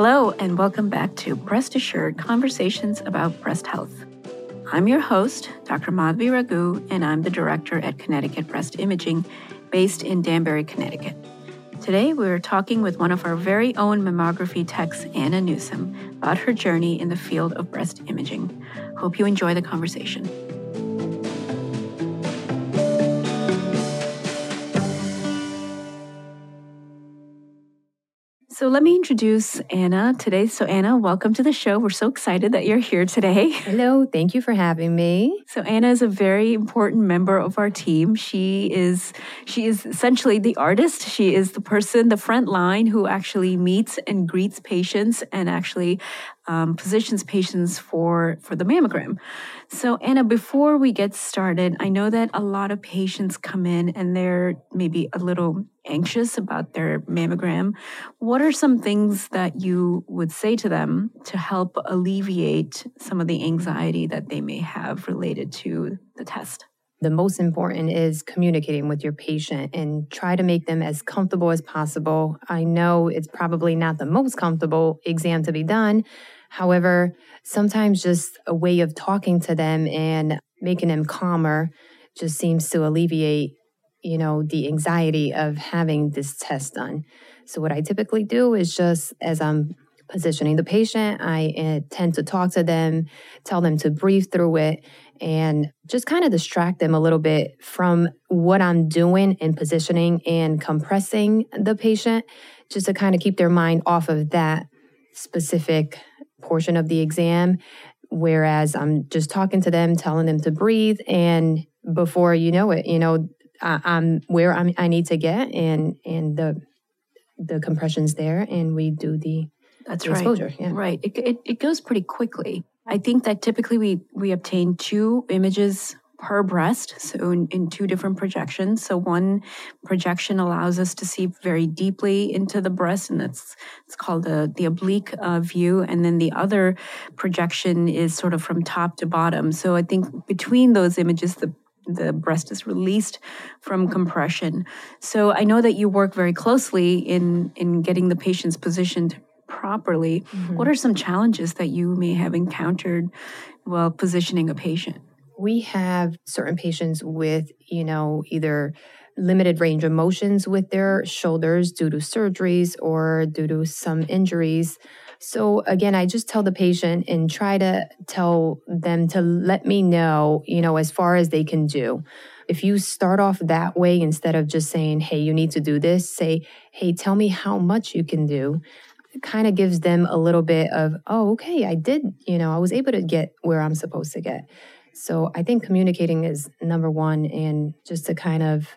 Hello, and welcome back to Breast Assured Conversations about Breast Health. I'm your host, Dr. Madhvi Raghu, and I'm the director at Connecticut Breast Imaging, based in Danbury, Connecticut. Today, we're talking with one of our very own mammography techs, Anna Newsom, about her journey in the field of breast imaging. Hope you enjoy the conversation. So let me introduce Anna today. So Anna, welcome to the show. We're so excited that you're here today. Hello, thank you for having me. So Anna is a very important member of our team. She is she is essentially the artist. She is the person, the front line who actually meets and greets patients and actually um, positions patients for for the mammogram. So Anna, before we get started, I know that a lot of patients come in and they're maybe a little anxious about their mammogram. What are some things that you would say to them to help alleviate some of the anxiety that they may have related to the test? The most important is communicating with your patient and try to make them as comfortable as possible. I know it's probably not the most comfortable exam to be done, However, sometimes just a way of talking to them and making them calmer just seems to alleviate, you know, the anxiety of having this test done. So what I typically do is just as I'm positioning the patient, I tend to talk to them, tell them to breathe through it, and just kind of distract them a little bit from what I'm doing in positioning and compressing the patient, just to kind of keep their mind off of that specific portion of the exam. Whereas I'm just talking to them, telling them to breathe. And before you know it, you know, I, am where I'm, I need to get and, and the, the compression's there and we do the, that's the right. exposure. Yeah. Right. It, it, it goes pretty quickly. I think that typically we, we obtain two images per breast, so in, in, two different projections. So one projection allows us to see very deeply into the breast, and that's it's called the the oblique uh, view. And then the other projection is sort of from top to bottom. So I think between those images, the the breast is released from compression. So I know that you work very closely in in getting the patients positioned properly. Mm-hmm. What are some challenges that you may have encountered while positioning a patient? We have certain patients with, you know, either limited range of motions with their shoulders due to surgeries or due to some injuries. So again, I just tell the patient and try to tell them to let me know, you know, as far as they can do. If you start off that way instead of just saying, hey, you need to do this, say, hey, tell me how much you can do. It kind of gives them a little bit of, oh, okay, I did, you know, I was able to get where I'm supposed to get. So I think communicating is number one, and just to kind of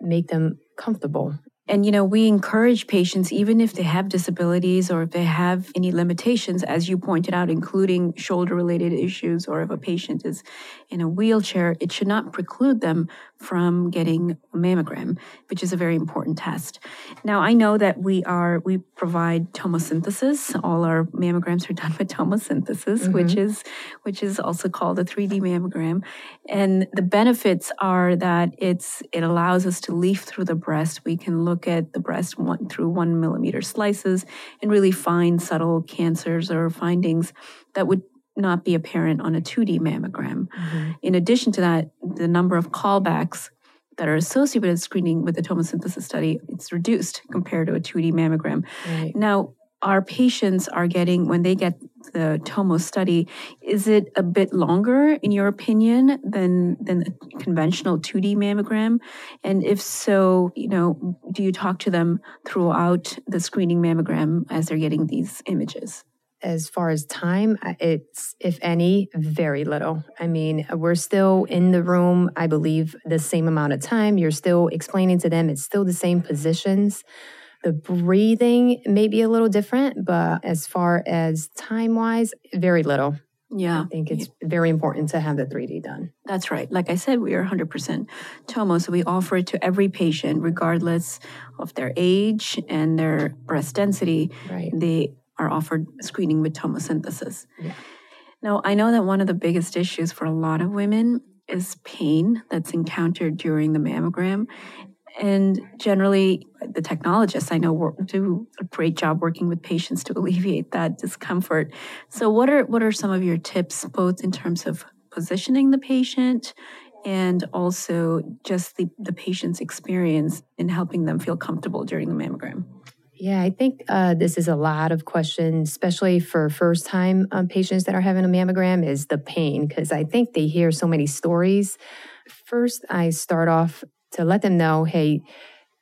make them comfortable. And, you know, we encourage patients, even if they have disabilities or if they have any limitations, as you pointed out, including shoulder related issues, or if a patient is in a wheelchair, it should not preclude them from getting a mammogram, which is a very important test. Now, I know that we are, we provide tomosynthesis. All our mammograms are done with tomosynthesis, mm-hmm. which is, which is also called a 3D mammogram. And the benefits are that it's, it allows us to leaf through the breast. We can look at the breast one, through one millimeter slices and really find subtle cancers or findings that would not be apparent on a 2D mammogram. Mm-hmm. In addition to that, the number of callbacks that are associated with screening with the tomosynthesis study, it's reduced compared to a 2D mammogram. Right. Now, our patients are getting when they get the tomo study is it a bit longer in your opinion than than a conventional 2d mammogram and if so you know do you talk to them throughout the screening mammogram as they're getting these images as far as time, it's, if any, very little. I mean, we're still in the room, I believe, the same amount of time. You're still explaining to them, it's still the same positions. The breathing may be a little different, but as far as time wise, very little. Yeah. I think it's very important to have the 3D done. That's right. Like I said, we are 100% Tomo, so we offer it to every patient, regardless of their age and their breast density. Right. They are offered screening with tomosynthesis. Yeah. Now, I know that one of the biggest issues for a lot of women is pain that's encountered during the mammogram. And generally, the technologists I know work, do a great job working with patients to alleviate that discomfort. So, what are what are some of your tips, both in terms of positioning the patient and also just the, the patient's experience in helping them feel comfortable during the mammogram? Yeah, I think uh, this is a lot of questions, especially for first time um, patients that are having a mammogram, is the pain, because I think they hear so many stories. First, I start off to let them know hey,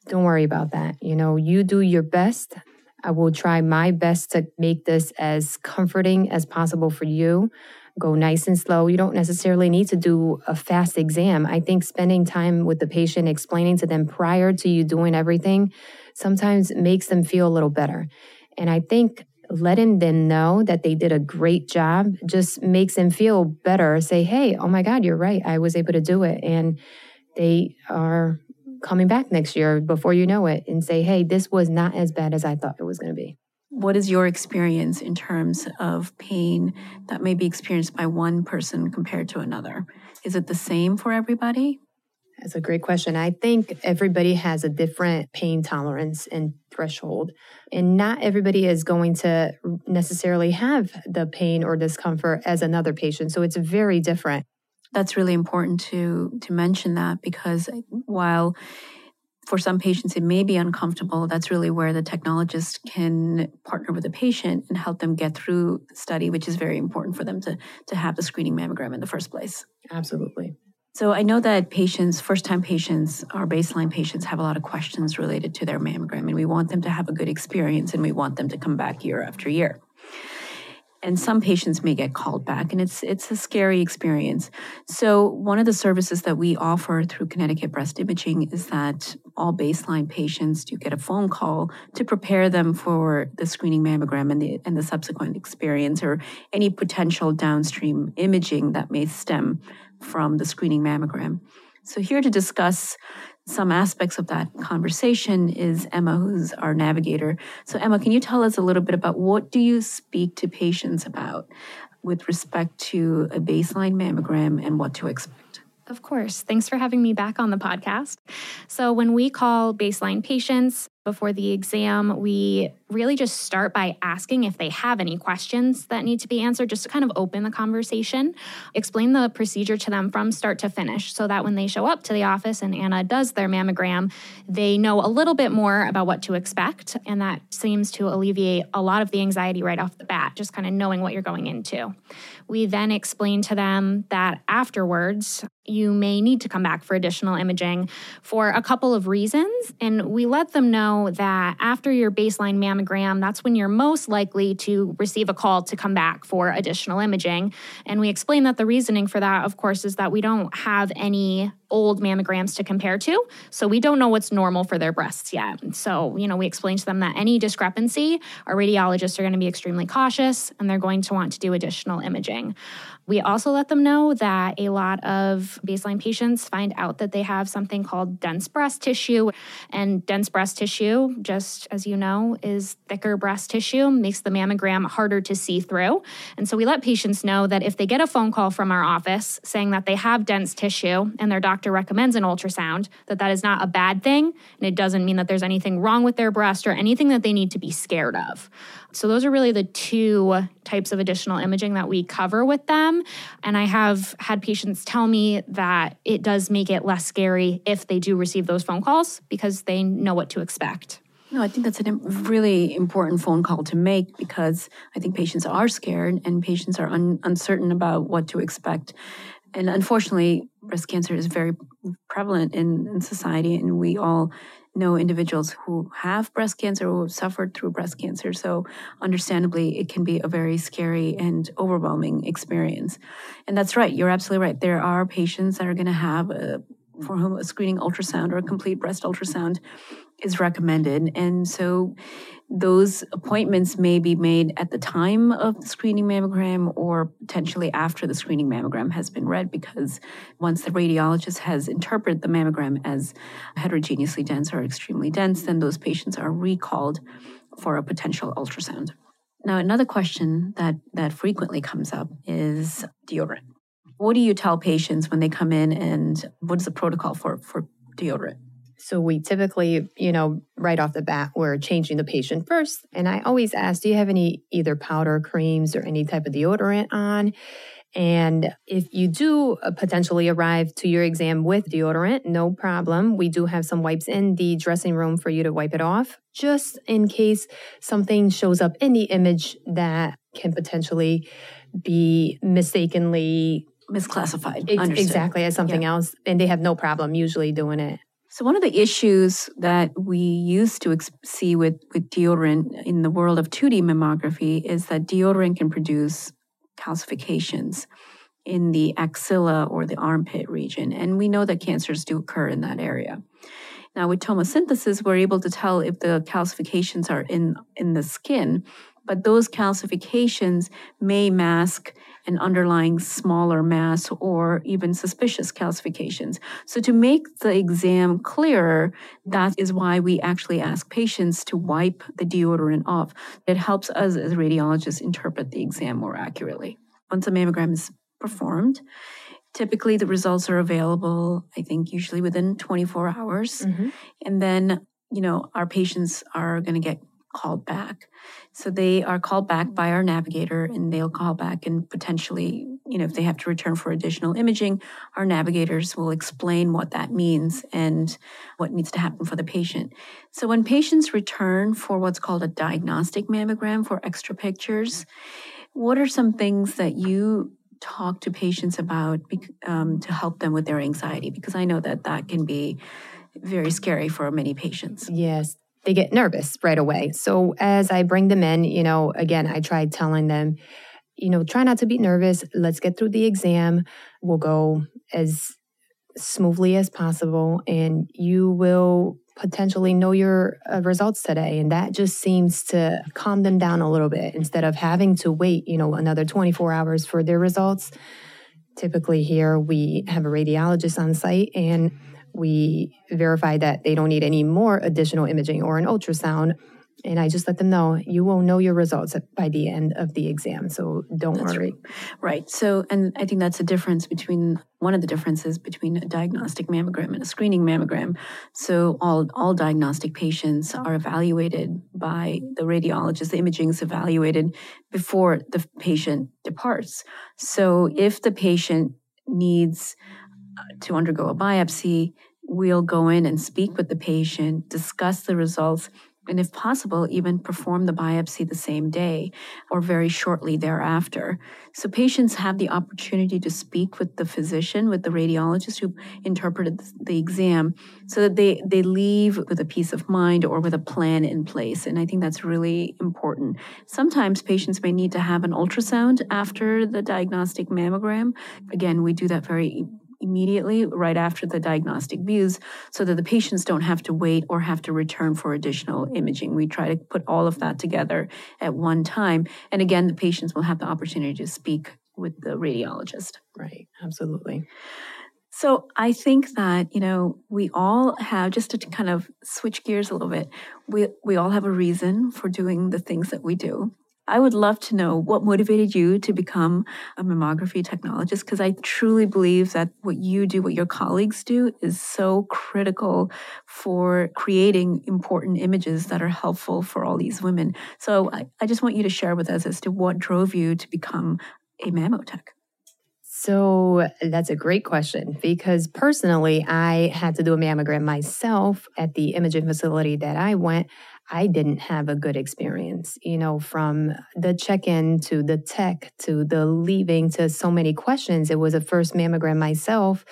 don't worry about that. You know, you do your best. I will try my best to make this as comforting as possible for you. Go nice and slow. You don't necessarily need to do a fast exam. I think spending time with the patient, explaining to them prior to you doing everything, sometimes makes them feel a little better. And I think letting them know that they did a great job just makes them feel better. Say, hey, oh my God, you're right. I was able to do it. And they are coming back next year before you know it and say, hey, this was not as bad as I thought it was going to be. What is your experience in terms of pain that may be experienced by one person compared to another? Is it the same for everybody? That's a great question. I think everybody has a different pain tolerance and threshold, and not everybody is going to necessarily have the pain or discomfort as another patient. So it's very different. That's really important to to mention that because while for some patients it may be uncomfortable, that's really where the technologist can partner with the patient and help them get through the study, which is very important for them to to have the screening mammogram in the first place. Absolutely. So I know that patients, first time patients, our baseline patients have a lot of questions related to their mammogram, and we want them to have a good experience and we want them to come back year after year. And some patients may get called back and it's it's a scary experience. So one of the services that we offer through connecticut breast imaging is that all baseline patients do get a phone call to prepare them for the screening mammogram and the and the subsequent experience or any potential downstream imaging that may stem from the screening mammogram so here to discuss some aspects of that conversation is Emma, who's our navigator. So, Emma, can you tell us a little bit about what do you speak to patients about with respect to a baseline mammogram and what to expect? Of course. Thanks for having me back on the podcast. So, when we call baseline patients, before the exam, we really just start by asking if they have any questions that need to be answered, just to kind of open the conversation, explain the procedure to them from start to finish, so that when they show up to the office and Anna does their mammogram, they know a little bit more about what to expect. And that seems to alleviate a lot of the anxiety right off the bat, just kind of knowing what you're going into. We then explain to them that afterwards, you may need to come back for additional imaging for a couple of reasons. And we let them know that after your baseline mammogram, that's when you're most likely to receive a call to come back for additional imaging. And we explain that the reasoning for that, of course, is that we don't have any old mammograms to compare to. So we don't know what's normal for their breasts yet. So, you know, we explain to them that any discrepancy, our radiologists are going to be extremely cautious and they're going to want to do additional imaging. We also let them know that a lot of baseline patients find out that they have something called dense breast tissue. And dense breast tissue, just as you know, is thicker breast tissue, makes the mammogram harder to see through. And so we let patients know that if they get a phone call from our office saying that they have dense tissue and their doctor recommends an ultrasound, that that is not a bad thing. And it doesn't mean that there's anything wrong with their breast or anything that they need to be scared of. So, those are really the two types of additional imaging that we cover with them. And I have had patients tell me that it does make it less scary if they do receive those phone calls because they know what to expect. No, I think that's a really important phone call to make because I think patients are scared and patients are un- uncertain about what to expect. And unfortunately, breast cancer is very prevalent in, in society, and we all know individuals who have breast cancer or have suffered through breast cancer. So, understandably, it can be a very scary and overwhelming experience. And that's right. You're absolutely right. There are patients that are going to have a, for whom a screening ultrasound or a complete breast ultrasound is recommended. And so those appointments may be made at the time of the screening mammogram or potentially after the screening mammogram has been read because once the radiologist has interpreted the mammogram as heterogeneously dense or extremely dense, then those patients are recalled for a potential ultrasound. Now, another question that, that frequently comes up is deodorant. What do you tell patients when they come in and what is the protocol for, for deodorant? So we typically, you know, right off the bat, we're changing the patient first. And I always ask, do you have any either powder, creams, or any type of deodorant on? And if you do uh, potentially arrive to your exam with deodorant, no problem. We do have some wipes in the dressing room for you to wipe it off, just in case something shows up in the image that can potentially be mistakenly misclassified. Ex- exactly as something yeah. else. And they have no problem usually doing it. So one of the issues that we used to ex- see with, with deodorant in the world of 2D mammography is that deodorant can produce calcifications in the axilla or the armpit region. And we know that cancers do occur in that area. Now, with tomosynthesis, we're able to tell if the calcifications are in, in the skin, but those calcifications may mask an underlying smaller mass or even suspicious calcifications. So, to make the exam clearer, that is why we actually ask patients to wipe the deodorant off. It helps us as radiologists interpret the exam more accurately. Once a mammogram is performed, typically the results are available, I think, usually within 24 hours. Mm-hmm. And then, you know, our patients are going to get called back. So they are called back by our navigator and they'll call back and potentially, you know, if they have to return for additional imaging, our navigators will explain what that means and what needs to happen for the patient. So when patients return for what's called a diagnostic mammogram for extra pictures, what are some things that you talk to patients about um, to help them with their anxiety? Because I know that that can be very scary for many patients. Yes, they get nervous right away. So as I bring them in, you know, again, I try telling them, you know, try not to be nervous. Let's get through the exam. We'll go as smoothly as possible and you will potentially know your uh, results today and that just seems to calm them down a little bit instead of having to wait you know another 24 hours for their results typically here we have a radiologist on site and we verify that they don't need any more additional imaging or an ultrasound. And I just let them know you will know your results by the end of the exam. So don't that's worry. Right. right. So, and I think that's a difference between one of the differences between a diagnostic mammogram and a screening mammogram. So, all, all diagnostic patients are evaluated by the radiologist. The imaging is evaluated before the patient departs. So, if the patient needs to undergo a biopsy, we'll go in and speak with the patient, discuss the results, and if possible, even perform the biopsy the same day or very shortly thereafter. So patients have the opportunity to speak with the physician, with the radiologist who interpreted the exam, so that they, they leave with a peace of mind or with a plan in place. And I think that's really important. Sometimes patients may need to have an ultrasound after the diagnostic mammogram. Again, we do that very immediately right after the diagnostic views so that the patients don't have to wait or have to return for additional imaging. We try to put all of that together at one time. And again, the patients will have the opportunity to speak with the radiologist. Right, absolutely. So I think that, you know, we all have just to kind of switch gears a little bit. We we all have a reason for doing the things that we do. I would love to know what motivated you to become a mammography technologist because I truly believe that what you do, what your colleagues do, is so critical for creating important images that are helpful for all these women. So I, I just want you to share with us as to what drove you to become a mammotech. So that's a great question because personally, I had to do a mammogram myself at the imaging facility that I went. I didn't have a good experience, you know, from the check in to the tech to the leaving to so many questions. It was a first mammogram myself.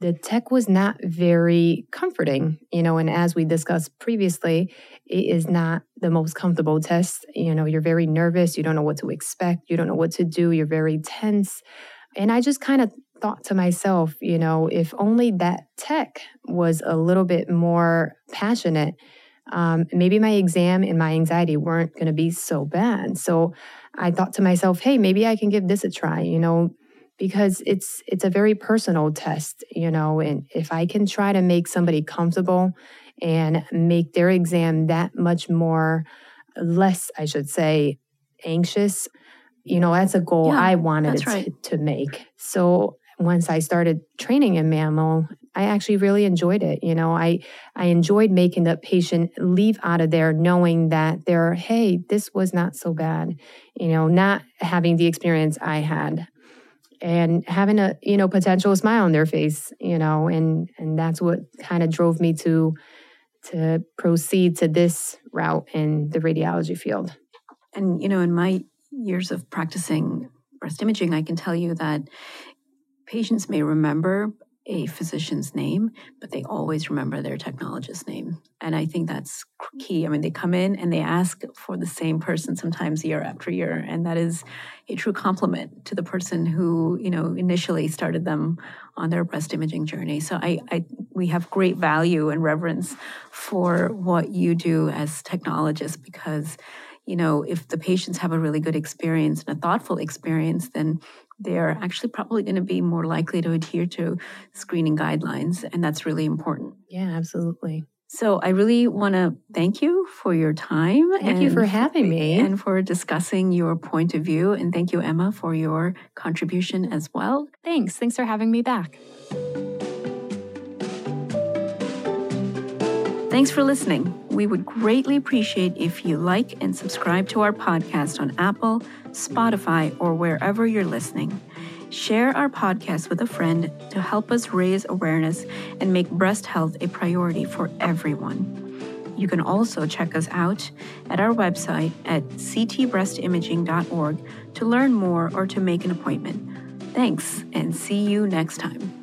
The tech was not very comforting, you know, and as we discussed previously, it is not the most comfortable test. You know, you're very nervous, you don't know what to expect, you don't know what to do, you're very tense. And I just kind of thought to myself, you know, if only that tech was a little bit more passionate um, maybe my exam and my anxiety weren't going to be so bad. So I thought to myself, hey, maybe I can give this a try, you know, because it's it's a very personal test, you know, and if I can try to make somebody comfortable and make their exam that much more less, I should say, anxious, you know, that's a goal yeah, I wanted right. to, to make. So once I started training in mammo, I actually really enjoyed it. You know, I I enjoyed making the patient leave out of there knowing that they're, hey, this was not so bad. You know, not having the experience I had and having a you know potential smile on their face you know and and that's what kind of drove me to to proceed to this route in the radiology field and you know in my years of practicing breast imaging i can tell you that patients may remember a physician's name, but they always remember their technologist's name. And I think that's key. I mean, they come in and they ask for the same person sometimes year after year. And that is a true compliment to the person who, you know, initially started them on their breast imaging journey. So I, I we have great value and reverence for what you do as technologists because you know, if the patients have a really good experience and a thoughtful experience, then they're actually probably going to be more likely to adhere to screening guidelines. And that's really important. Yeah, absolutely. So I really want to thank you for your time. Thank you for having me. And for discussing your point of view. And thank you, Emma, for your contribution as well. Thanks. Thanks for having me back. Thanks for listening. We would greatly appreciate if you like and subscribe to our podcast on Apple, Spotify, or wherever you're listening. Share our podcast with a friend to help us raise awareness and make breast health a priority for everyone. You can also check us out at our website at ctbreastimaging.org to learn more or to make an appointment. Thanks, and see you next time.